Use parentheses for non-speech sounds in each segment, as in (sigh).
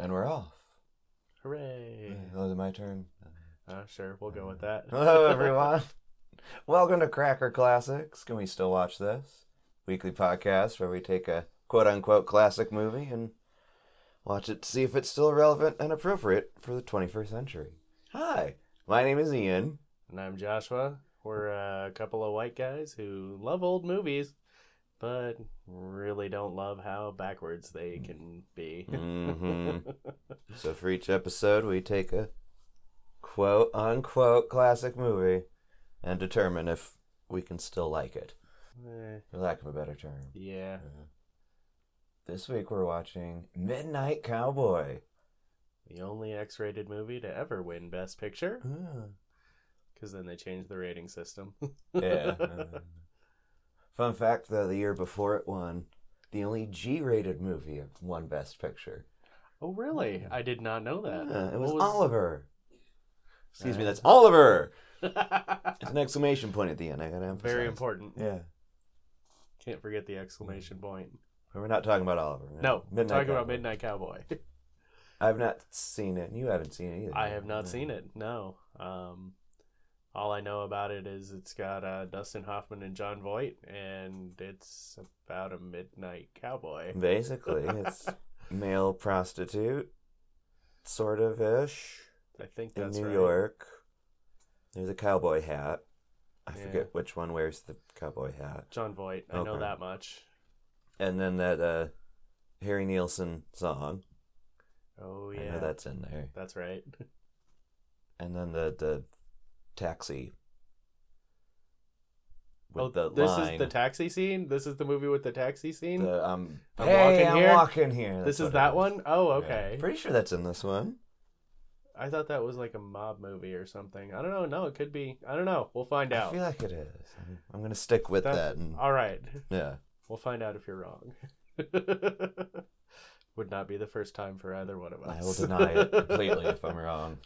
And we're off. Hooray! Oh, is it my turn? Uh, sure, we'll go with that. Hello, (laughs) everyone. (laughs) Welcome to Cracker Classics. Can we still watch this? Weekly podcast where we take a quote unquote classic movie and watch it to see if it's still relevant and appropriate for the 21st century. Hi, my name is Ian. And I'm Joshua. We're a couple of white guys who love old movies, but really don't love how backwards they can be. hmm (laughs) So for each episode, we take a quote unquote classic movie and determine if we can still like it, Eh, for lack of a better term. yeah. This week we're watching Midnight Cowboy. The only X rated movie to ever win Best Picture, because then they changed the rating system. Yeah. (laughs) uh, Fun fact though, the year before it won, the only G rated movie won Best Picture. oh, really? I did not know that. Yeah, it was, What Oliver. Excuse me, that's Oliver! (laughs) It's an exclamation point at the end, I gotta emphasize. Very important. Yeah. Can't forget the exclamation point. But we're not talking about Oliver. No, Midnight talking about Midnight Cowboy. I've not seen it, and you haven't seen it either. I have not seen it. No. Um, all I know about it is it's got uh, Dustin Hoffman and Jon Voight, and it's about a midnight cowboy. Basically, (laughs) it's male prostitute, sort of ish, I think in New right. York. There's a cowboy hat. I Yeah. forget which one wears the cowboy hat. Jon Voight. I know that much. And then that uh, Harry Nilsson song. Oh I yeah, know that's in there. that's right. (laughs) And then the the taxi. With oh, the this line. is the taxi scene. This is the movie with the taxi scene. the, um, I'm hey, walking I'm here? walking here. this is that one. Oh, Yeah. okay. Pretty sure that's in this one. I thought that was like a mob movie or something. I don't know. No, it could be. I don't know. We'll find out. I feel like it is. I'm, I'm gonna stick with That- that. and, All right. yeah. We'll find out if you're wrong. (laughs) Would not be the first time for either one of us. I will deny it completely if I'm (laughs) wrong.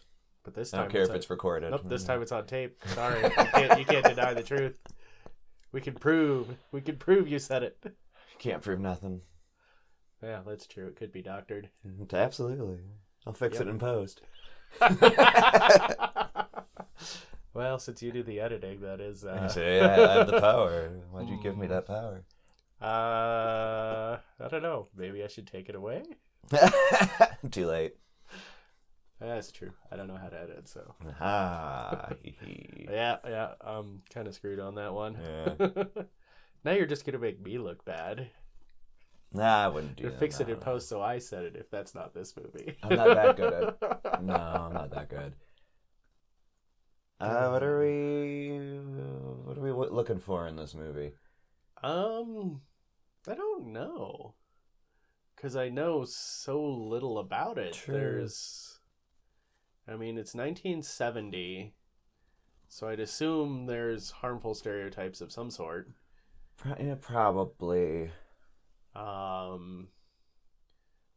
But this time, I don't care if on- it's recorded. Nope, this time it's on tape. Sorry, you can't, you can't deny the truth. We can prove. We can prove you said it. can't prove nothing. Yeah, that's true. It could be doctored. Absolutely. I'll fix Yep. it in post. (laughs) well, since you do the editing, that is. Uh, say, yeah, I have the power. Why'd you give me Mm. that power? uh, I don't know. Maybe I should take it away. (laughs) Too late. That's true. I don't know how to edit, so Ah, (laughs) yeah, yeah. I'm kind of screwed on that one. Yeah. (laughs) now you're just gonna make me look bad. Nah, I wouldn't do You're that. fixing no. it in post, so I said it. If that's not this movie, I'm not that good at- (laughs) No, I'm not that good. Uh, what are we? What are we looking for in this movie? Um, I don't know, because I know so little about it. True. There's, I mean, it's 1970, so I'd assume there's harmful stereotypes of some sort. Yeah, probably. Um,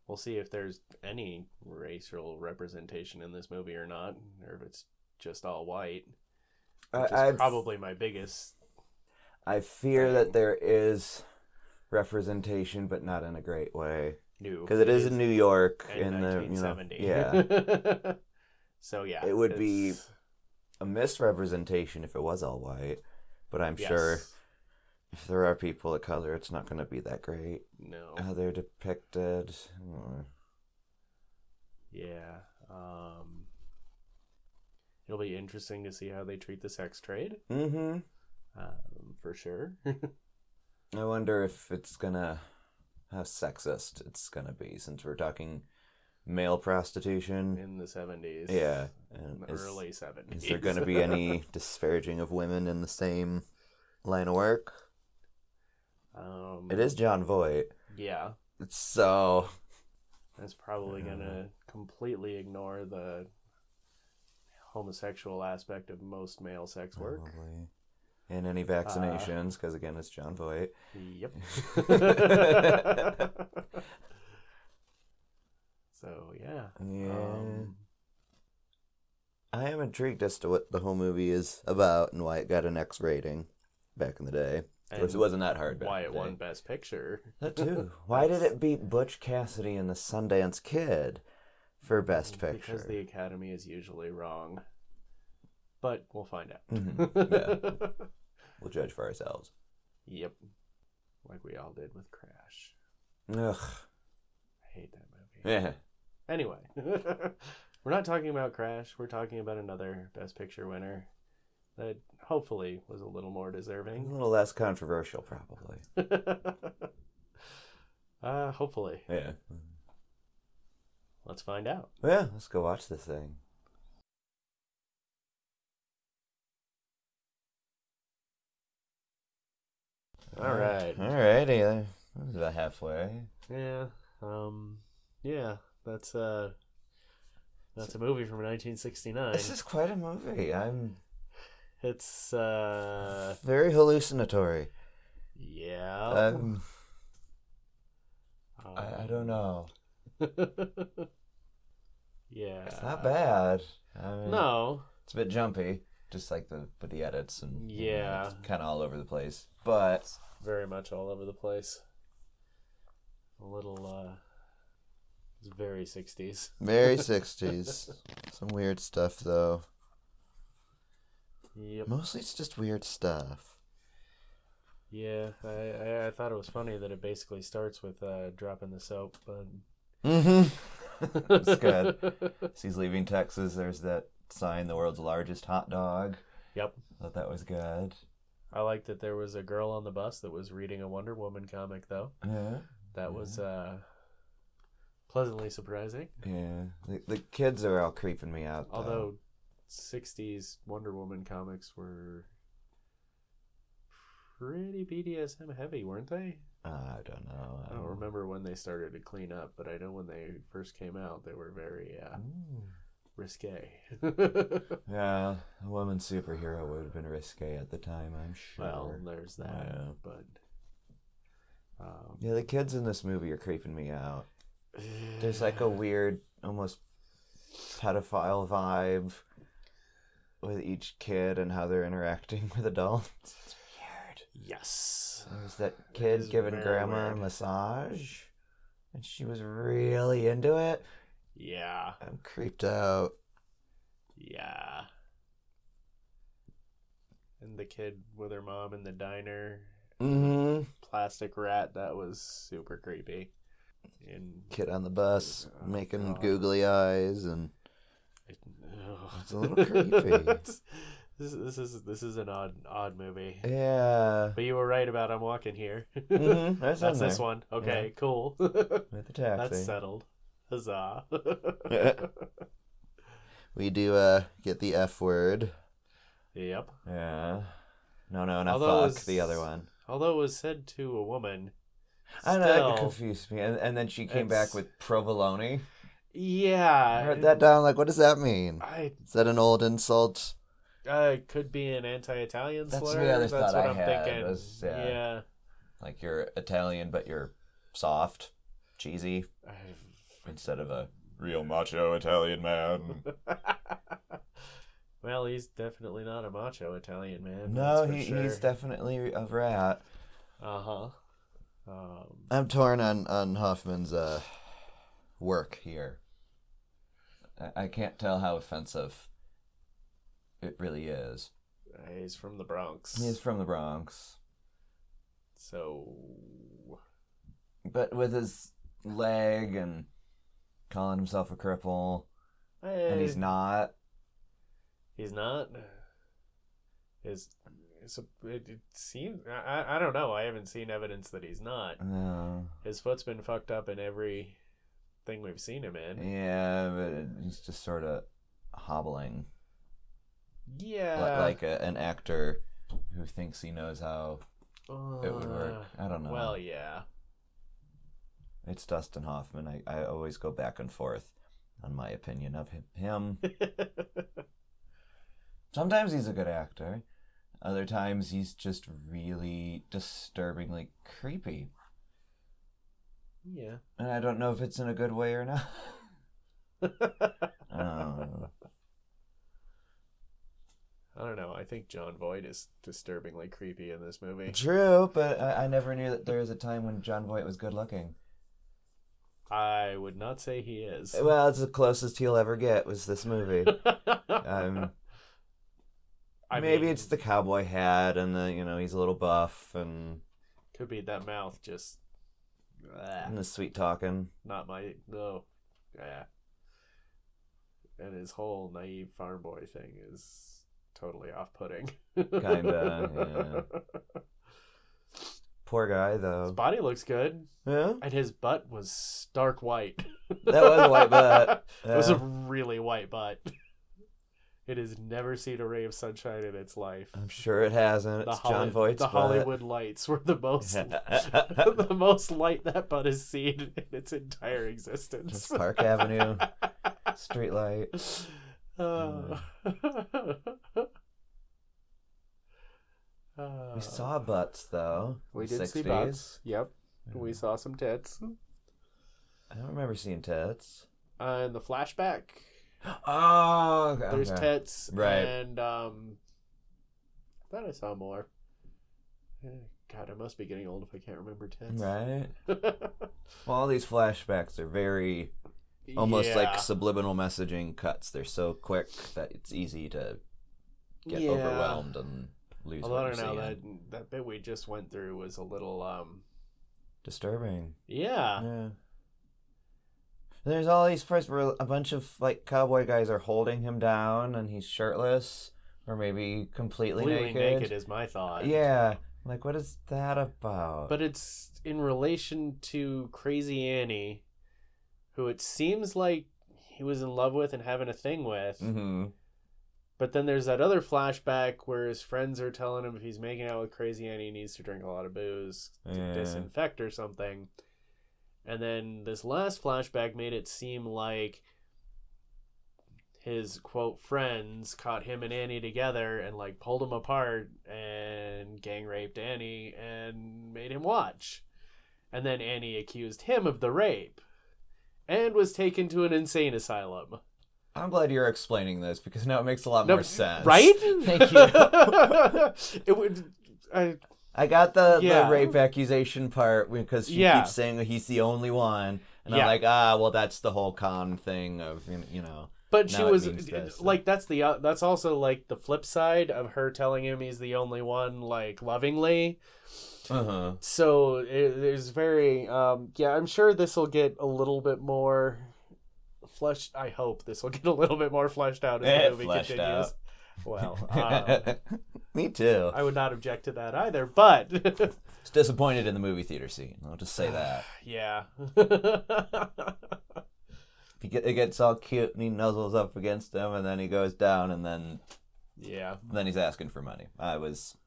we'll see if there's any racial representation in this movie or not, or if it's just all white. I, Which is I probably my biggest. I fear thing. that there is representation, but not in a great way, New because it is in New York in in the you know yeah (laughs) so yeah, It would be- a misrepresentation if it was all white, but I'm yes. sure if there are people of color, it's not going to be that great No. how they're depicted. Hmm. Yeah. Um. It'll be interesting to see how they treat the sex trade. Mm-hmm. Um, for sure. (laughs) I wonder if it's gonna how sexist it's gonna be since we're talking male prostitution. in the seventies. Yeah, In and the is, early seventies. is there gonna be any (laughs) disparaging of women in the same line of work? Um, It is Jon Voight, Yeah. so That's probably gonna completely ignore the homosexual aspect of most male sex work. probably. And any vaccinations, because again, it's Jon Voight. Yep. (laughs) (laughs) so yeah. Yeah. Um, I am intrigued as to what the whole movie is about and why it got an X rating back in the day. Of course, it wasn't that hard. Back why it won. Best Picture. (laughs) That too. (laughs) Why did it beat Butch Cassidy and the Sundance Kid? for Best Picture? Because the Academy is usually wrong. But we'll find out. Mhm, (laughs) yeah. We'll judge for ourselves. Yep. Like we all did with Crash. Ugh. I hate that movie. Yeah. Anyway, (laughs) we're not talking about Crash. We're talking about another Best Picture winner that hopefully was a little more deserving. A little less controversial, probably. (laughs) uh, hopefully. Yeah. Let's find out. Yeah, let's go watch this thing. All right. All right. That was about halfway. Yeah. Um. Yeah. That's uh. That's a movie from 1969. This is quite a movie. I'm It's uh. very hallucinatory. Yeah. Um, I, I don't know. (laughs) yeah. It's not bad. I mean, No. It's a bit jumpy, just like the with the edits and Yeah. kind of all over the place. But very much all over the place. A little, uh, it's very 60s. very (laughs) sixties. Some weird stuff though. Yep. Mostly it's just weird stuff. Yeah, I, I, I thought it was funny that it basically starts with uh, dropping the soap, but. Mm-hmm. (laughs) it's good. As he's leaving Texas, there's that sign, the world's largest hot dog. Yep. Thought that was good. I like that there was a girl on the bus that was reading a Wonder Woman comic, though. Yeah. That was uh, pleasantly surprising. Yeah. The, the kids are all creeping me out. Though. Although 60s Wonder Woman comics were pretty BDSM heavy, weren't they? Uh, I don't know. I don't remember when they started to clean up, but I know when they first came out, they were very uh, risque. (laughs) Yeah, a woman superhero would have been risque at the time, I'm sure. well, there's that, Yeah. but um, Yeah, the kids in this movie are creeping me out. There's like a weird, almost pedophile vibe with each kid and how they're interacting (laughs) with adults. It's weird. yes, There's that kid is giving grandma weird. a massage, and she was really into it. yeah, I'm creeped out. yeah. And the kid with her mom in the diner, Mm-hmm. plastic rat, that was super creepy. And Kid on the bus Oh, making God. googly eyes and It, It's a little creepy. (laughs) this, this is this is an odd odd movie. yeah. But you were right about I'm walking here. (laughs) Mhm, that's That's this one. Okay, cool. (laughs) With the taxi. That's settled. Huzzah. We do uh get the F word. yep. Yeah. No, no, not Although fuck. it's- The other one. Although it was said to a woman. I know that confused me, and, and then she came back with provolone. Yeah. I heard that down. Like, what does that mean? I Is that an old insult? uh, it could be an anti-Italian That's slur. the other That's thought what I am had, thinking. was, yeah. yeah. Like you're Italian, but you're soft, cheesy, instead of a real macho Italian man. (laughs) well, he's definitely not a macho Italian man. no, that's for he, sure. he's definitely a rat. Uh huh. Um, I'm torn on on Hoffman's uh work here. I, I can't tell how offensive it really is. he's from the Bronx. He's from the Bronx, So but with his leg and calling himself a cripple, and he's Eh, not. He's not. Is a, it, it seems I, I- don't know. I haven't seen evidence that he's not. No. His foot's been fucked up in every thing we've seen him in. Yeah, but he's just sort of hobbling, Yeah, like, like a, an actor who thinks he knows how it would work. Uh, I don't know. Well, yeah. It's Dustin Hoffman. I, I always go back and forth on my opinion of him. him. (laughs) Sometimes he's a good actor. Other times he's just really disturbingly creepy. yeah. And I don't know if it's in a good way or not. Oh. (laughs) I don't know. I think Jon Voight is disturbingly creepy in this movie. True, but I, I never knew that there was a time when Jon Voight was good looking. I would not say he is. Well, it's the closest he'll ever get was this movie. (laughs) Um, I maybe mean, it's the cowboy hat and the you know he's a little buff and, could be that mouth just ah, and the sweet talking. not my no. Yeah. And his whole naive farm boy thing is totally off putting. Kinda, (laughs) Poor guy though. His body looks good. Yeah, And his butt was stark white. That was a white butt. (laughs) it was a really white butt. It has never seen a ray of sunshine in its life. I'm sure it hasn't. The, It's Holly- Jon Voight's the butt. Hollywood lights were the most (laughs) (laughs) the most light that butt has seen in its entire existence. Just Park Avenue street light. Uh, (laughs) We saw butts though. We did see 60s. butts. Yep. We saw some tits. I don't remember seeing tits. Uh, in the flashback, Oh, okay. there's tits. Right. And um, I thought I saw more. Eh, God, I must be getting old if I can't remember tits. Right. (laughs) Well, all these flashbacks are very almost Yeah. like subliminal messaging cuts. They're so quick that it's easy to get Yeah. overwhelmed and lose. Although I don't know that that bit we just went through was a little um disturbing. yeah Yeah. There's all these parts where a bunch of like cowboy guys are holding him down and he's shirtless or maybe completely, naked. completely naked. naked. is my thought. Yeah. Like what is that about? But it's in relation to Crazy Annie, who it seems like he was in love with and having a thing with. hmm But then there's that other flashback where his friends are telling him if he's making out with Crazy Annie, he needs to drink a lot of booze to Yeah. disinfect or something. And then this last flashback made it seem like his quote friends caught him and Annie together and like pulled him apart and gang raped Annie and made him watch. And then Annie accused him of the rape and was taken to an insane asylum. I'm glad you're explaining this because now it makes a lot No, more sense. Right? (laughs) Thank you. (laughs) it would. I, I got the, Yeah. the rape accusation part because she Yeah. keeps saying he's the only one, and Yeah. I'm like, ah, well, that's the whole con thing of you know. but she was this. like, that's the uh, that's also like the flip side of her telling him he's the only one, like lovingly. Uh huh. So it, there's very, um, yeah. I'm sure this will get a little bit more fleshed. I hope this will get a little bit more fleshed out as Eh, the movie continues. out. Well, (laughs) um, Me too. I would not object to that either, but (laughs) it's disappointed in the movie theater scene. I'll just say that. (sighs) yeah. (laughs) He get, it gets all cute and he nuzzles up against him, and then he goes down, and then yeah. then he's asking for money. I was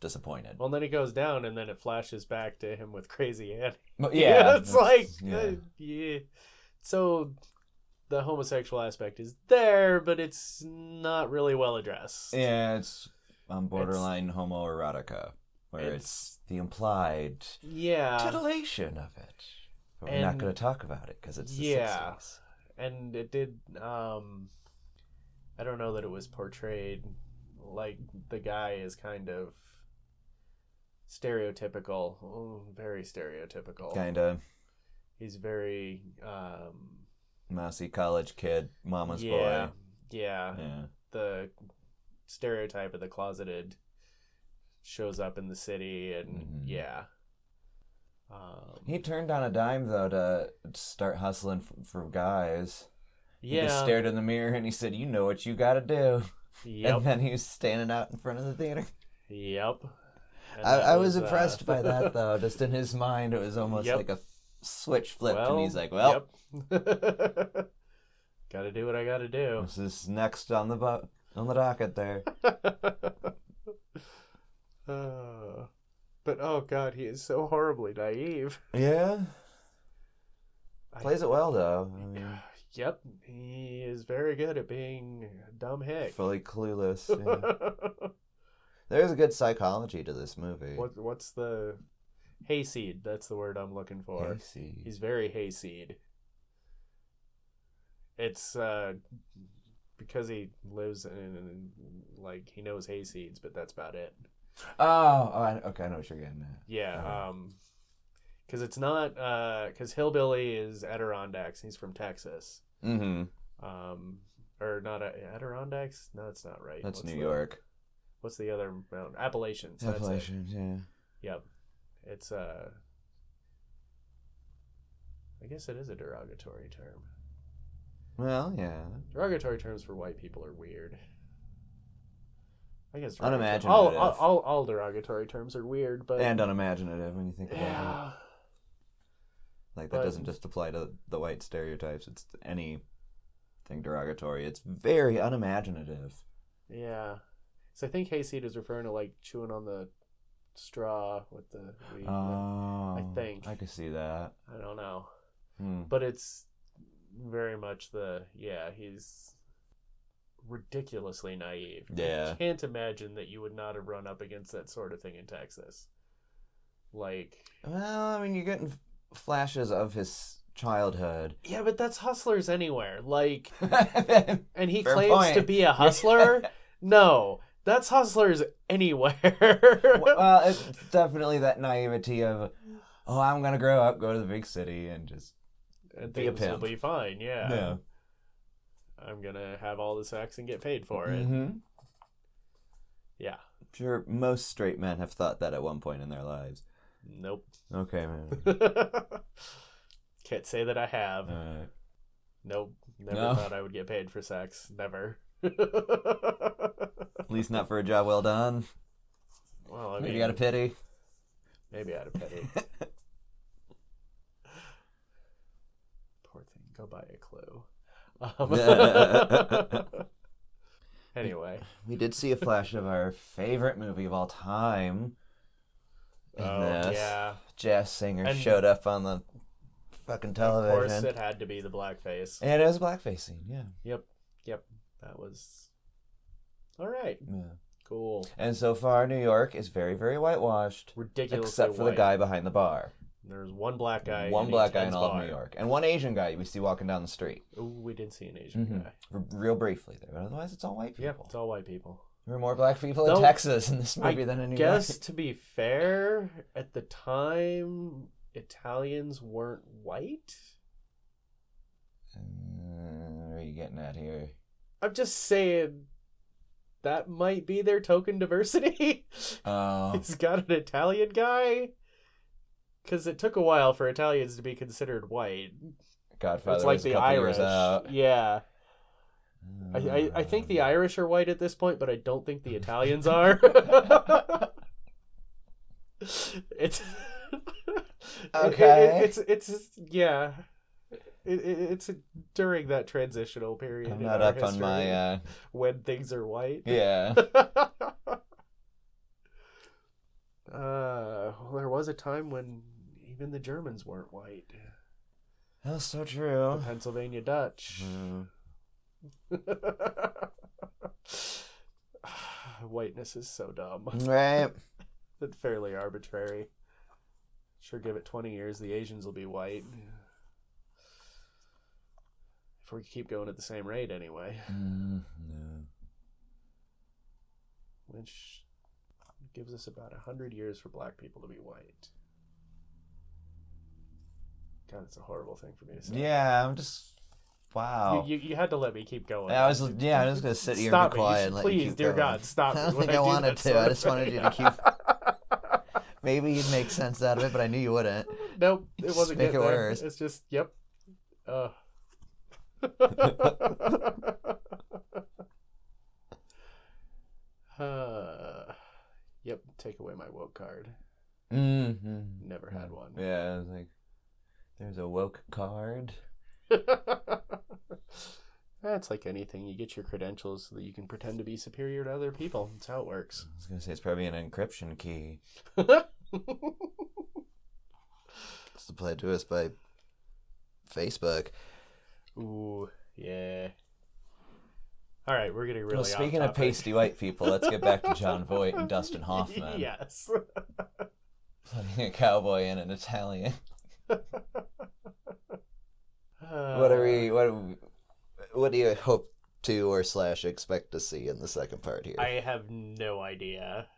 disappointed. Well, then he goes down, and then it flashes back to him with Crazy Annie. But Yeah, it's like, yeah. uh, yeah. So the homosexual aspect is there, but it's not really well addressed. Yeah, it's on borderline homoerotica, where it's, It's- the implied Yeah, titillation of it. But we're not going to talk about it because it's the Yeah. 60s. and it did. Um, I don't know that it was portrayed like the guy is kind of stereotypical, oh, very stereotypical. Kind of He's very um, mousy college kid, mama's yeah, boy. yeah. Yeah. the stereotype of the closeted shows up in the city and Mhm. yeah um, He turned on a dime though to start hustling f- for guys. Yeah. He just stared in the mirror and he said, "You know what you got to do." yep And then he was standing out in front of the theater. yep I, I was uh, impressed by that (laughs) though. Just in his mind, it was almost Yep. like a switch flipped, well, and he's like, "Well, yep. (laughs) gotta do what i gotta do this is next on the bu- on the docket there." (laughs) Uh, but oh god he is so horribly naive yeah, I- plays it well though. I mean, (sighs) yep he is very good at being a dumb hick fully clueless. yeah. (laughs) There's a good psychology to this movie. What what's the hayseed? That's the word I'm looking for. Hayseed. He's very hayseed. It's uh because he lives in, in like he knows hayseeds, but that's about it. Oh, oh I, okay. I know what you're getting at. Yeah, Uh-huh. um because it's not because hillbilly is Adirondacks. He's from Texas. Mm-hmm. Um, or not Adirondacks? No, that's not right. That's What's New the- York. What's the other mountain? Appalachians. Appalachians, yeah. Yep. It's a. I guess it is a derogatory term. Well, yeah. Derogatory terms for white people are weird. I guess Unimaginative. All, all, all, all derogatory terms are weird, but And unimaginative when you think about it. yeah, Like that But- doesn't just apply to the white stereotypes. It's anything derogatory. It's very unimaginative. yeah. So I think Hayseed is referring to like chewing on the straw with the weed. Oh, think. I could see that. I don't know, Hmm. but it's very much the yeah. He's ridiculously naive. Yeah. I can't imagine that you would not have run up against that sort of thing in Texas. Like, Well, I mean, you're getting flashes of his childhood. yeah, but that's hustlers anywhere. Like, (laughs) and he Fair claims to be a hustler. (laughs) no, that's hustlers anywhere. Well, (laughs) it's definitely that naivety of, oh, I'm gonna grow up, go to the big city, and just and be a things will be fine. Yeah. yeah. I'm gonna have all the sex and get paid for it. Mm-hmm. Yeah. Sure, most straight men have thought that at one point in their lives. Nope. Okay, man. (laughs) Can't say that I have. Uh, Nope. Never No. thought I would get paid for sex. Never. At least not for a job well done. well, I Maybe mean, you got a pity. maybe out of pity. (laughs) Poor thing. Go buy a clue. Um, (laughs) (laughs) anyway. We did see a flash of our favorite movie of all time. Oh, this. yeah. Jazz singer And- showed up on the fucking television. Of course, it had to be the blackface. And it was a blackface scene, yeah. Yep. Yep. That was. All right. yeah. Cool. And so far, New York is very, very whitewashed, Ridiculously except for the guy behind the bar. There's one black guy. one black guy in all bar. of New York, and one Asian guy we see walking down the street, Ooh, we did see an Asian Mhm. guy. R- real briefly there. But otherwise, it's all white people. Yep, it's all white people. There were more black people in Texas in this I movie than in New Guess York. to be fair, at the time, Italians weren't white. Uh, what are you getting at here? I'm just saying that might be their token diversity. (laughs) Oh, He's got an Italian guy. Because it took a while for Italians to be considered white. Godfather it's like the Irish. Yeah. I, I, I think the Irish are white at this point, but I don't think the Italians (laughs) are. (laughs) it's Okay. It, it, it's it's yeah. It, it, it's during that transitional period. I'm not up on my. uh when things are white. Yeah. (laughs) uh, well, there was a time when even the Germans weren't white. That's so The true. Pennsylvania Dutch. Mm. (laughs) Whiteness is so dumb. Right. (laughs) It's fairly arbitrary. Sure, give it 20 years, the Asians will be white. If we keep going at the same rate, anyway. (laughs) Mm, no. Which gives us about a 100 years for black people to be white. God, it's a horrible thing for me to say. Yeah, I'm just. Wow. You, you, you had to let me keep going. Yeah, I was. Yeah, I'm just gonna sit here Stop and be quiet should- and let you please, dear going. God, stop (laughs) I don't think I I wanted to. I just wanted you to keep. (laughs) Maybe you'd make sense out of it, but I knew you wouldn't. Nope, it wasn't make it there. worse. It's just, yep. Uh. Uh, (laughs) yep, take away my woke card. Mm-hmm. Never had one. Yeah, I was like, there's a woke card. (laughs) That's like anything. You get your credentials so that you can pretend to be superior to other people. That's how it works. I was gonna say it's probably an encryption key. (laughs) It's supplied to us by Facebook. Ooh, yeah. All right, we're getting really. well, speaking of pasty white people, let's get back to Jon (laughs) Voight and Dustin Hoffman yes. playing a cowboy and an Italian. Uh, (laughs) What are we? What? Are we, what do you hope to or slash expect to see in the second part here? I have no idea.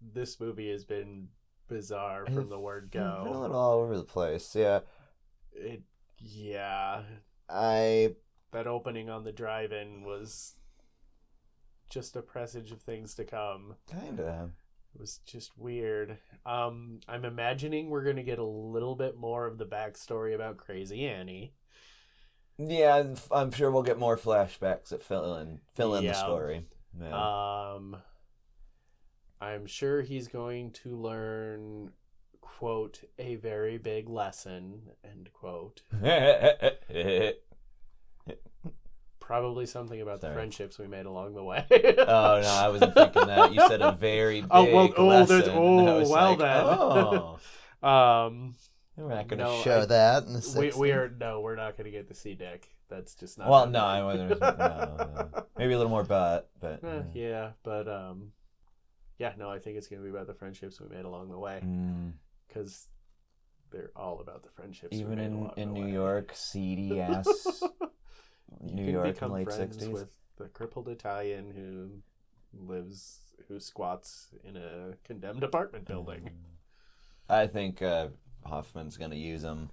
This movie has been bizarre from the word Been a go. little all over the place. Yeah, It, yeah, I that opening on the drive-in was just a presage of things to come. kind of. It was just weird. Um, I'm imagining we're gonna get a little bit more of the backstory about Crazy Annie. Yeah, I'm- I'm sure we'll get more flashbacks that fill in fill in Yeah. the story. Yeah. Um, I'm sure he's going to learn, quote, a very big lesson, end quote. (laughs) Probably something about the friendships we made along the way. oh no, I wasn't thinking that. You said a (laughs) very big Oh, well, oh, lesson. oh, and I was well like, then. Oh, (laughs) um, we're not going to No, show I- that in the we, we are no, we're not going to get to see Dick. That's just not. Well, no. I wasn't. No, no. (laughs) Maybe a little more butt, but Eh, yeah, but um, yeah, no, I think it's going to be about the friendships we made along the way Mm. because they're all about the friendships. even in in New way. York, seedy ass New can York in late sixties. with the crippled Italian who lives, who squats in a condemned apartment building. I think uh, Hoffman's gonna use him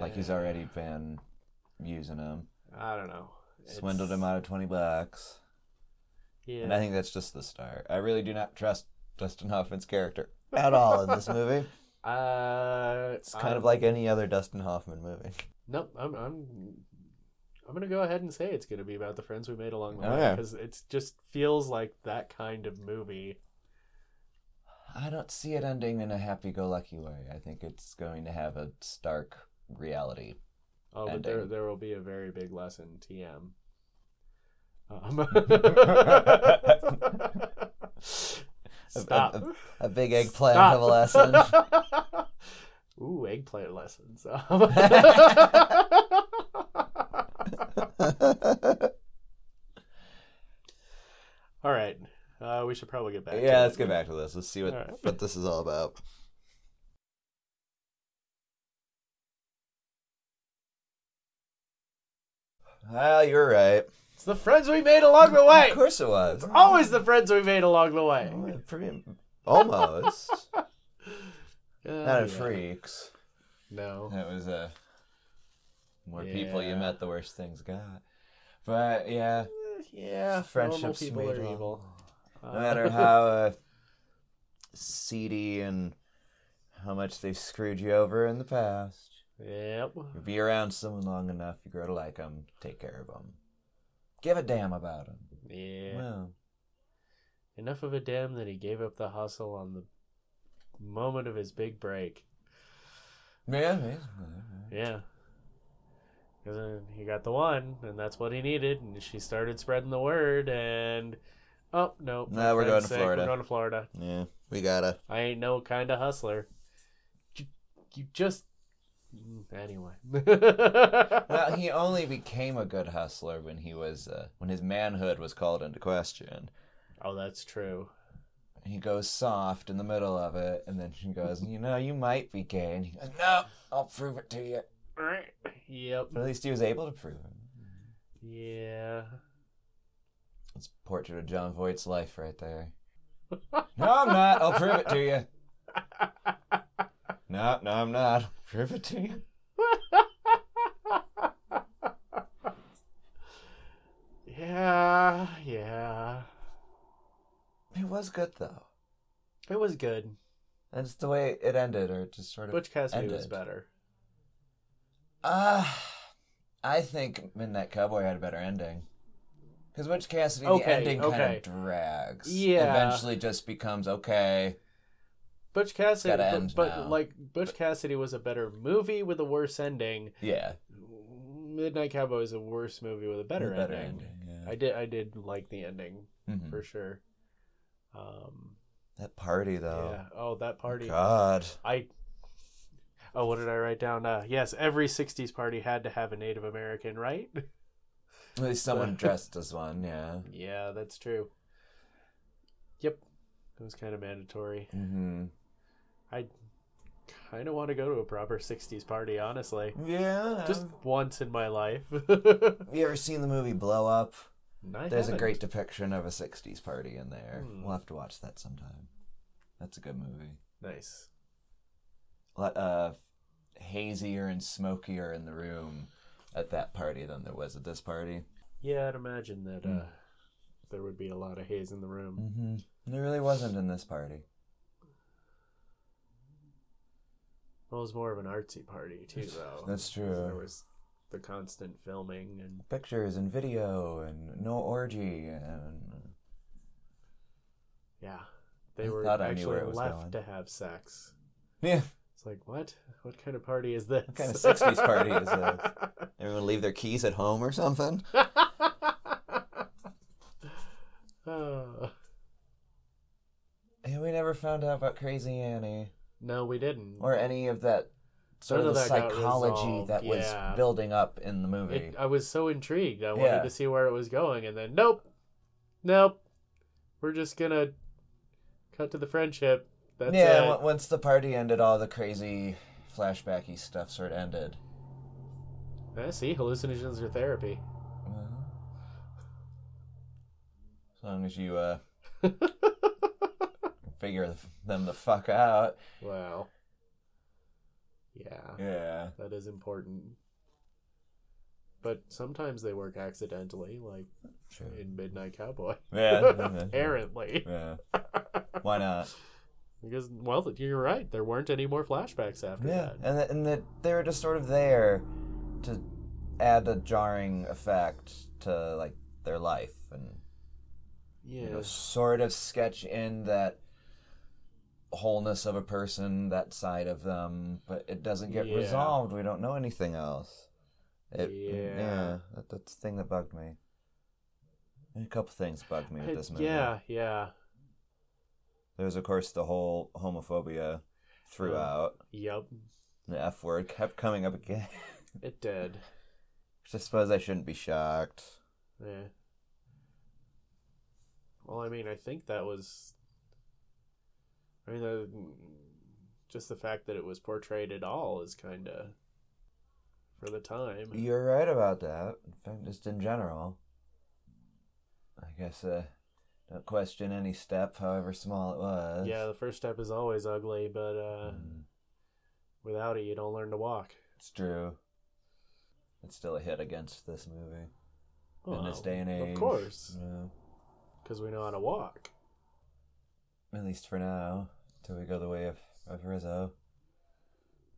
like he's already been using him. I don't know. Swindled It's- him out of twenty bucks, Yeah. and I think that's just the start. I really do not trust Dustin Hoffman's character at all in this movie. (laughs) Uh, It's kind of I'm- like any other Dustin Hoffman movie. Nope, I'm I'm I'm gonna go ahead and say it's gonna be about the friends we made along the Oh, way yeah. because it just feels like that kind of movie. I don't see it ending in a happy-go-lucky way. I think it's going to have a stark reality. Oh, but there there will be a very big lesson. TM. Um, (laughs) Stop. A big eggplant Stop. of a lesson. (laughs) Ooh, eggplant lessons. Um, (laughs) All right. Uh, we should probably get back. yeah, it. let's get back to this. Let's see what, right. what this is all about. Well, you're right. It's the friends we made along the way. Of course it was. It's always the friends we made along the way. Oh, pretty- Almost. Uh, (laughs) Not a yeah. freaks. No. That was uh, more people you met, the worse things got. But yeah, Yeah, Friendships people made are evil. no matter (laughs) how uh, seedy and how much they've screwed you over in the past, Yep. you be around someone long enough, you grow to like them, take care of them, give a damn about them. Yeah. Well, Enough of a damn that he gave up the hustle on the moment of his big break. yeah, yeah. Yeah. 'Cause, uh, he got the one, and that's what he needed, and she started spreading the word, and oh no, No, we're going friend's to Florida. We're going to Florida. yeah, we gotta. I ain't no kind of hustler. You, you just mm, anyway. (laughs) Well, he only became a good hustler when he was uh, when his manhood was called into question. oh, that's true. he goes soft in the middle of it, and then she goes, "You know, you might be gay." And he goes, "No, I'll prove it to you." Yep. But at least he was able to prove it. Yeah. It's a portrait of Jon Voight's life right there. (laughs) No, I'm not. I'll prove it to you. No, no, I'm not. I'll prove it to you. (laughs) Yeah, yeah. It was good though. It was good. That's the way it ended, or it just sort of. Butch Cassidy was better. Uh, I think Midnight Cowboy had a better ending. Because Butch Cassidy, Okay, the ending kind of drags. Yeah. Eventually just becomes okay. Butch Cassidy, but, but like Butch Cassidy was a better movie with a worse ending. Yeah. Midnight Cowboy is a worse movie with a better, A better ending. ending, yeah. I did, I did like the ending Mhm. for sure. Um, That party, though. yeah. Oh, that party. God. I. Oh, what did I write down? Uh, yes, every '60s party had to have a Native American, right? At least (laughs) someone dressed as one, yeah. yeah, that's true. Yep, it was kind of mandatory. hmm I kind of want to go to a proper '60s party, honestly. Yeah. Just once in my life. Have you ever seen the movie Blow Up? I There's a haven't. great depiction of a 60s party in there. Hmm. We'll have to watch that sometime. That's a good movie. Nice. Lot uh, hazier and smokier in the room at that party than there was at this party. Yeah, I'd imagine that Hmm. uh, there would be a lot of haze in the room. Mm-hmm. There really wasn't in this party. Well, it was more of an artsy party too, though. That's true. There was the constant filming and Pictures and video and no orgy and yeah, they I were thought I knew actually where it was left going. to have sex. (laughs) yeah. It's like what? What kind of party is this? What kind of 60s party is this? (laughs) Everyone leave their keys at home or something. (laughs) Oh. And we never found out about Crazy Annie no, we didn't. or any of that sort None of the that psychology that was yeah. building up in the movie. It, I was so intrigued. I wanted Yeah. to see where it was going, and then nope, nope. We're just gonna cut to the friendship. That's yeah, it. once the party ended, all the crazy flashbacky stuff sort of ended. I see. Hallucinogens are therapy. Well, as long as you uh, (laughs) figure them the fuck out. wow. Yeah, Yeah. that is important. But sometimes they work accidentally, like Sure. in Midnight Cowboy. Yeah. (laughs) Apparently. Yeah. Why not? (laughs) Because, well, you're right. There weren't any more flashbacks after Yeah, that. and th- and that they were just sort of there to add a jarring effect to like their life and Yeah. you know, sort of sketch in that wholeness of a person, that side of them, but it doesn't get Yeah. resolved. We don't know anything else. It, Yeah. that, that's the thing that bugged me. A couple things bugged me with this movie. yeah, yeah. There's of course the whole homophobia throughout. Yup. The F word kept coming up again. (laughs) It did. Which I suppose I shouldn't be shocked. Yeah. Well, I mean, I think that was. I mean, the, just the fact that it was portrayed at all is kind of. For the time. You're right about that. In fact, just in general. I guess uh, don't question any step, however small it was. Yeah, the first step is always ugly, but uh, Mm, without it, you don't learn to walk. it's true. It's still a hit against this movie in this day and age. Of course, Yeah. because we know how to walk. At least for now, till we go the way of, of Rizzo.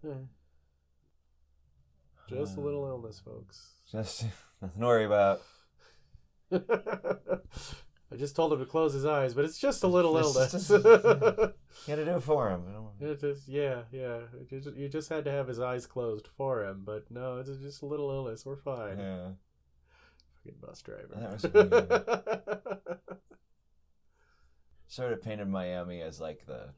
Yeah. Just a Uh, little illness, folks. Just (laughs) nothing to worry about. (laughs) I just told him to close his eyes, but it's just a (laughs) little illness. (laughs) You gotta do it for him. It just, yeah, yeah. It just- you just had to have his eyes closed for him, but no, it's just a little illness. We're fine. Yeah. Fucking bus driver. That was sort of painted Miami as like the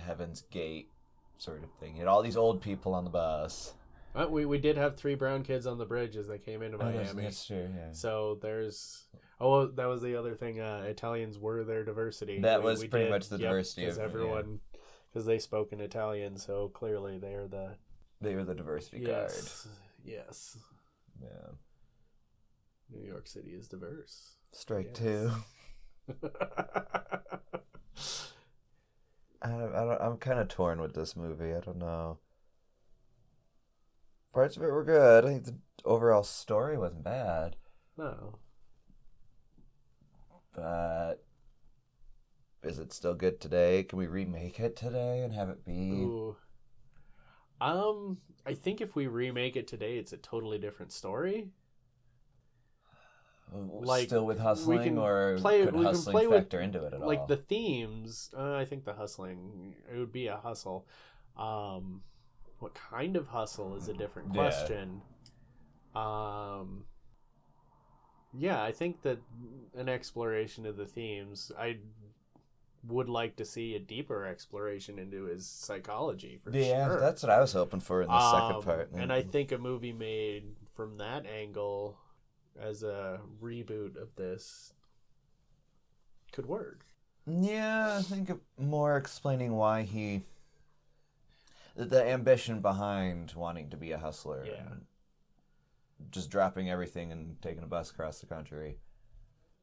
Heaven's Gate sort of thing. You had all these old people on the bus. Uh, we we did have three brown kids on the bridge as they came into Oh, that's- Miami. That's true. Yeah. So there's oh that was the other thing. Uh, Italians were their diversity. That was pretty much the diversity because of everyone because they spoke in Italian, so clearly they're the They were the diversity yes yes. card. Yeah. New York City is diverse. Strike Yes. two. (laughs) I don't, I don't, I'm kind of torn with this movie. I don't know. Parts of it were good. I think the overall story wasn't bad, no, but is it still good today? Can we remake it today and have it be? Ooh. Um, I think if we remake it today, it's a totally different story. like, still with hustling, can or play- could we can hustling play with, factor into it at like all? the themes uh, i think the hustling it would be a hustle um what kind of hustle is a different Yeah. question um yeah i think that an exploration of the themes i would like to see a deeper exploration into his psychology for yeah, sure that's what I was hoping for in the Um, second part. and i think a movie made from that angle as a reboot of this could work Yeah, I think more explaining why he. the- The ambition behind wanting to be a hustler. Yeah. and Just dropping everything and taking a bus across the country.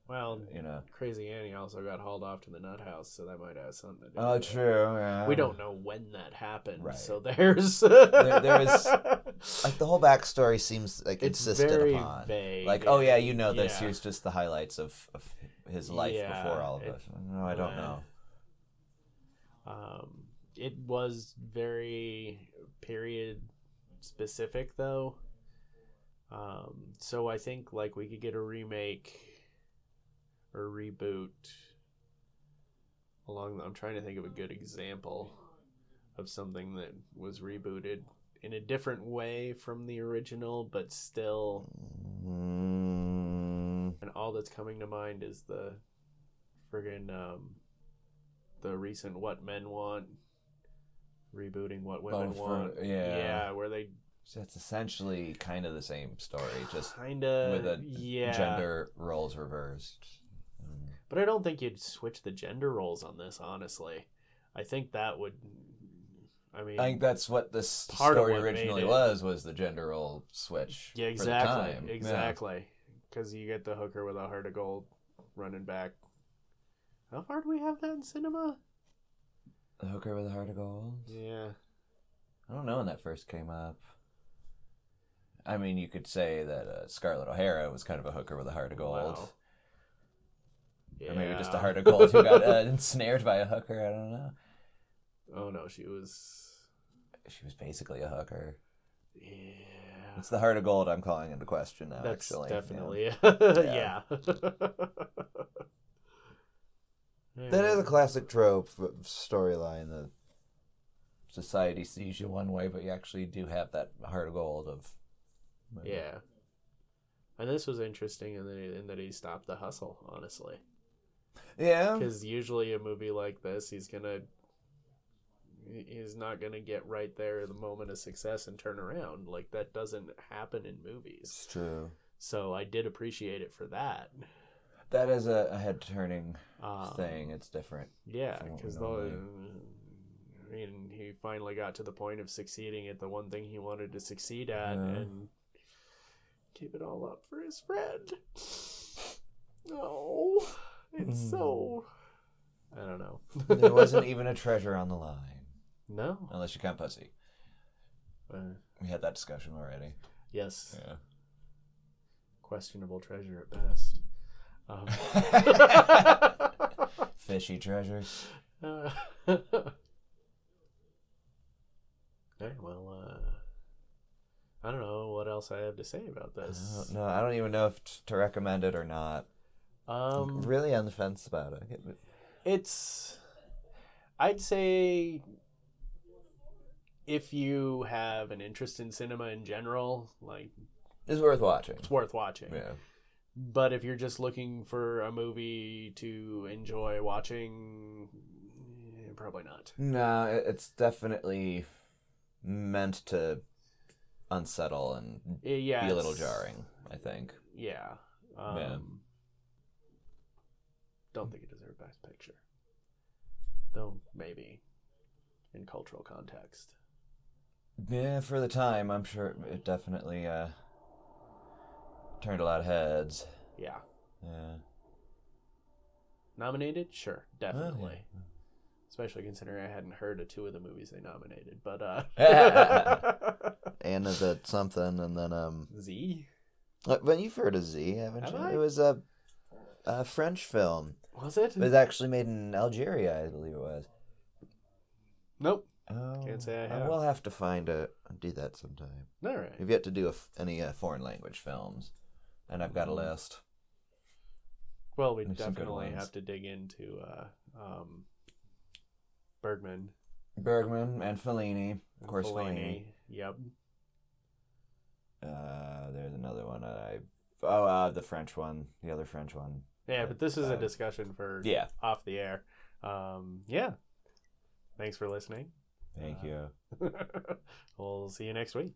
Well, you know. Crazy Annie also got hauled off to the nut house, so that might have something to do. Oh, true. Yeah. We don't know when that happened, Right. so there's (laughs) There- there is- Like the whole backstory seems like it's insisted very upon. vague. Like, oh yeah, you know this. Yeah. Here's just the highlights of, of his life Yeah, before all of it- this. No, I don't uh, know. Um, it was very period specific though. Um, so I think like we could get a remake or reboot along. I'm trying to think of a good example of something that was rebooted in a different way from the original, but still. Mm, And all that's coming to mind is the friggin' um, the recent What Men Want rebooting What Women Oh, for- Want. yeah. yeah, where they so it's essentially kind of the same story, just kind of with a yeah. gender roles reversed. Mm. But I don't think you'd switch the gender roles on this. Honestly, I think that would. I mean, I think that's what this story what originally was was the gender role switch. yeah, exactly, time. Yeah. exactly. Because you get the hooker with a heart of gold running back. How far do we have that in cinema? The hooker with a heart of gold. Yeah. I don't know when that first came up. I mean, you could say that uh, Scarlett O'Hara was kind of a hooker with a heart of gold. Wow. Or maybe just a heart of gold who got (laughs) uh, ensnared by a hooker. I don't know. Oh no, she was. She was basically a hooker. Yeah. It's the heart of gold I'm calling into question now, That's actually. definitely Yeah. (laughs) yeah. That is a classic trope storyline that society sees you one way, but you actually do have that heart of gold of. Yeah. And this was interesting in that, in that he stopped the hustle, honestly. Yeah. Because usually a movie like this, he's gonna, he's not gonna get right there the moment of success and turn around. Like that doesn't happen in movies. It's true. So I did appreciate it for that. That is a, a head turning Um, thing. It's different. Yeah, from what we because the I mean, he finally got to the point of succeeding at the one thing he wanted to succeed at, Yeah. and gave it all up for his friend. No, it's so. I don't know. there wasn't (laughs) even a treasure on the line, no. unless you count pussy. Uh, We had that discussion already. yes, Yeah. questionable treasure at best. Um, (laughs) Fishy treasure. (laughs) Uh, okay, well, uh, I don't know what else I have to say about this. No, I don't even know if t- to recommend it or not. Um, really on the fence about it. it's, I'd say, if you have an interest in cinema in general, like It's worth watching. it's worth watching. Yeah. But if you're just looking for a movie to enjoy watching, eh, probably not. No, it's definitely meant to unsettle and Yeah, be a little jarring. I think. Yeah. Um, Yeah. Don't think it deserved Best Picture. Though, maybe. In cultural context. Yeah, for the time, I'm sure it definitely uh, turned a lot of heads. Yeah. Yeah. Nominated? Sure. Definitely. Well, yeah. Especially considering I hadn't heard of two of the movies they nominated. But, uh. (laughs) (laughs) Anna did something, and then um. Z? uh, But you've heard of Z, haven't Have you? I? It was a, a French film. Was it? It was actually made in Algeria, I believe it was. Nope. Oh, Can't say I have. We'll have to find a do that sometime. Alright. We've yet to do a any uh, foreign language films, and I've got a Mm. list. Well, we There's definitely have to dig into, uh, um, Bergman. Bergman and Fellini, of course. Fellini. Yep. Uh, there's another one. I oh, uh, the French one, the other French one. Yeah, but this is a Uh, discussion for Yeah. off the air. Um, yeah. Thanks for listening. Thank you. (laughs) we'll see you next week.